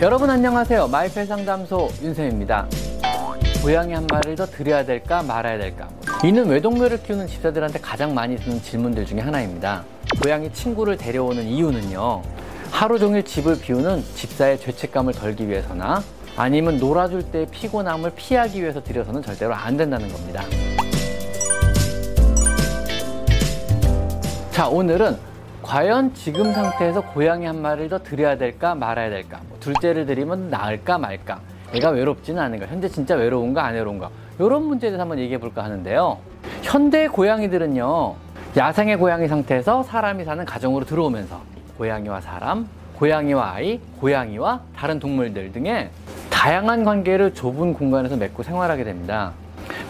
여러분 안녕하세요. 마이펫 상담소 윤쌤입니다. 고양이 한 마리를 더 드려야 될까 말아야 될까? 이는 외동묘를 키우는 집사들한테 가장 많이 드는 질문들 중에 하나입니다. 고양이 친구를 데려오는 이유는요. 하루 종일 집을 비우는 집사의 죄책감을 덜기 위해서나 아니면 놀아줄 때 피곤함을 피하기 위해서 들여서는 절대로 안 된다는 겁니다. 자, 오늘은 과연 지금 상태에서 고양이 한 마리를 더 드려야 될까 말아야 될까? 뭐 둘째를 드리면 나을까 말까? 애가 외롭지는 않은가? 현재 진짜 외로운가 안 외로운가? 이런 문제에 대해서 한번 얘기해 볼까 하는데요. 현대 고양이들은요, 야생의 고양이 상태에서 사람이 사는 가정으로 들어오면서 고양이와 사람, 고양이와 아이, 고양이와 다른 동물들 등의 다양한 관계를 좁은 공간에서 맺고 생활하게 됩니다.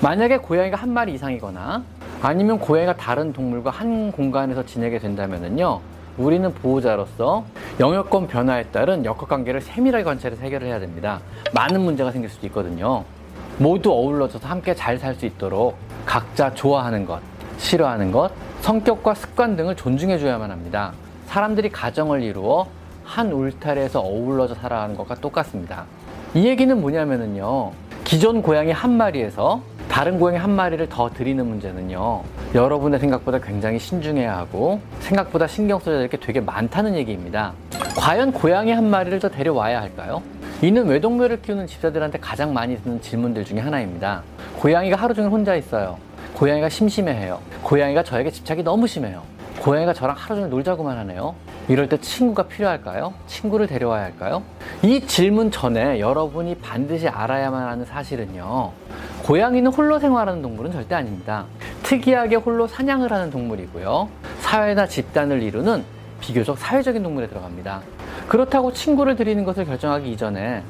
만약에 고양이가 한 마리 이상이거나 아니면 고양이가 다른 동물과 한 공간에서 지내게 된다면요. 우리는 보호자로서 영역권 변화에 따른 역학 관계를 세밀하게 관찰해서 해결을 해야 됩니다. 많은 문제가 생길 수도 있거든요. 모두 어울러져서 함께 잘 살 수 있도록 각자 좋아하는 것, 싫어하는 것, 성격과 습관 등을 존중해 줘야만 합니다. 사람들이 가정을 이루어 한 울타리에서 어울러져 살아가는 것과 똑같습니다. 이 얘기는 뭐냐면은요. 기존 고양이 한 마리에서 다른 고양이 한 마리를 더 드리는 문제는요. 여러분의 생각보다 굉장히 신중해야 하고 생각보다 신경 써야 될 게 되게 많다는 얘기입니다. 과연 고양이 한 마리를 더 데려와야 할까요? 이는 외동묘를 키우는 집사들한테 가장 많이 드는 질문들 중에 하나입니다. 고양이가 하루 종일 혼자 있어요. 고양이가 심심해해요. 고양이가 저에게 집착이 너무 심해요. 고양이가 저랑 하루 종일 놀자고만 하네요. 이럴 때 친구가 필요할까요? 친구를 데려와야 할까요? 이 질문 전에 여러분이 반드시 알아야만 하는 사실은요. 고양이는 홀로 생활하는 동물은 절대 아닙니다. 특이하게 홀로 사냥을 하는 동물이고요. 사회나 집단을 이루는 비교적 사회적인 동물에 들어갑니다. 그렇다고 친구를 드리는 것을 결정하기 이전에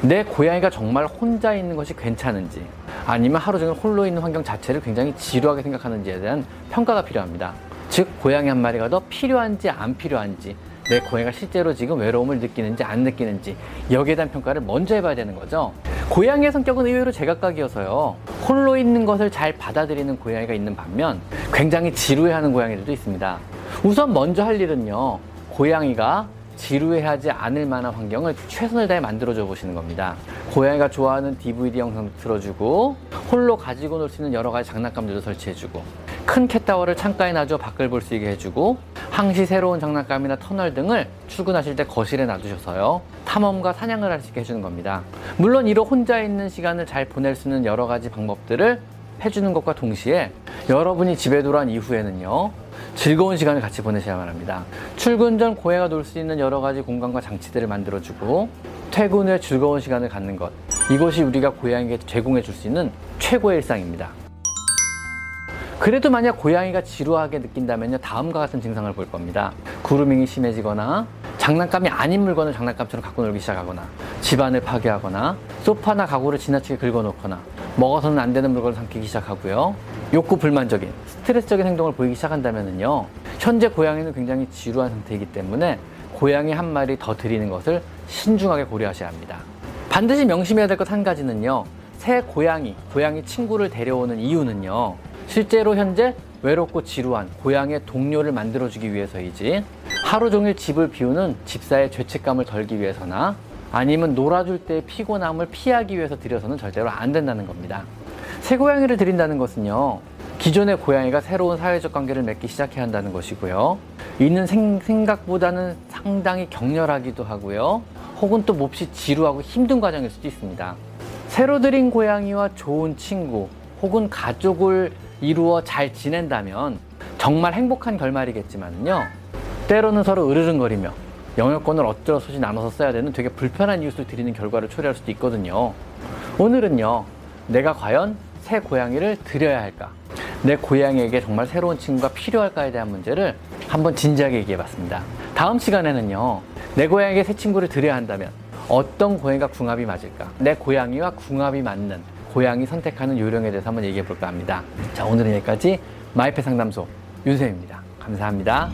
내 고양이가 정말 혼자 있는 것이 괜찮은지 아니면 하루 종일 홀로 있는 환경 자체를 굉장히 지루하게 생각하는지에 대한 평가가 필요합니다. 즉, 고양이 한 마리가 더 필요한지 안 필요한지 내 고양이가 실제로 지금 외로움을 느끼는지 안 느끼는지 여기에 대한 평가를 먼저 해봐야 되는 거죠. 고양이의 성격은 의외로 제각각이어서요. 홀로 있는 것을 잘 받아들이는 고양이가 있는 반면 굉장히 지루해하는 고양이들도 있습니다. 우선 먼저 할 일은요. 고양이가 지루해하지 않을 만한 환경을 최선을 다해 만들어줘 보시는 겁니다. 고양이가 좋아하는 DVD 영상도 틀어주고 홀로 가지고 놀 수 있는 여러 가지 장난감들도 설치해주고 큰 캣타워를 창가에 놔줘 밖을 볼 수 있게 해주고 항시 새로운 장난감이나 터널 등을 출근하실 때 거실에 놔두셔서요 탐험과 사냥을 할 수 있게 해주는 겁니다. 물론 이로 혼자 있는 시간을 잘 보낼 수 있는 여러 가지 방법들을 해주는 것과 동시에 여러분이 집에 돌아온 이후에는요 즐거운 시간을 같이 보내셔야만 합니다. 출근 전 고해가 놀 수 있는 여러 가지 공간과 장치들을 만들어주고 퇴근 후에 즐거운 시간을 갖는 것 이것이 우리가 고양이에게 제공해 줄 수 있는 최고의 일상입니다. 그래도 만약 고양이가 지루하게 느낀다면요 다음과 같은 증상을 볼 겁니다. 구루밍이 심해지거나 장난감이 아닌 물건을 장난감처럼 갖고 놀기 시작하거나 집안을 파괴하거나 소파나 가구를 지나치게 긁어놓거나 먹어서는 안 되는 물건을 삼키기 시작하고요 욕구 불만적인 스트레스적인 행동을 보이기 시작한다면요 현재 고양이는 굉장히 지루한 상태이기 때문에 고양이 한 마리 더 드리는 것을 신중하게 고려하셔야 합니다. 반드시 명심해야 될 것 한 가지는요 새 고양이, 고양이 친구를 데려오는 이유는요 실제로 현재 외롭고 지루한 고양이의 동료를 만들어주기 위해서이지 하루 종일 집을 비우는 집사의 죄책감을 덜기 위해서나 아니면 놀아줄 때 피곤함을 피하기 위해서 들여서는 절대로 안 된다는 겁니다. 새 고양이를 드린다는 것은요. 기존의 고양이가 새로운 사회적 관계를 맺기 시작해야 한다는 것이고요. 이는 생, 생각보다는 상당히 격렬하기도 하고요. 혹은 또 몹시 지루하고 힘든 과정일 수도 있습니다. 새로 들인 고양이와 좋은 친구 혹은 가족을 이루어 잘 지낸다면 정말 행복한 결말이겠지만요. 때로는 서로 으르릉거리며 영역권을 어쩌고저쩌 나눠서 써야 되는 되게 불편한 이웃을 드리는 결과를 초래할 수도 있거든요. 오늘은요, 내가 과연 새 고양이를 드려야 할까? 내 고양이에게 정말 새로운 친구가 필요할까에 대한 문제를 한번 진지하게 얘기해 봤습니다. 다음 시간에는요, 내 고양이에게 새 친구를 드려야 한다면 어떤 고양이가 궁합이 맞을까? 내 고양이와 궁합이 맞는 고양이 선택하는 요령에 대해서 한번 얘기해 볼까 합니다. 자, 오늘은 여기까지 마이페 상담소 윤쌤입니다. 감사합니다.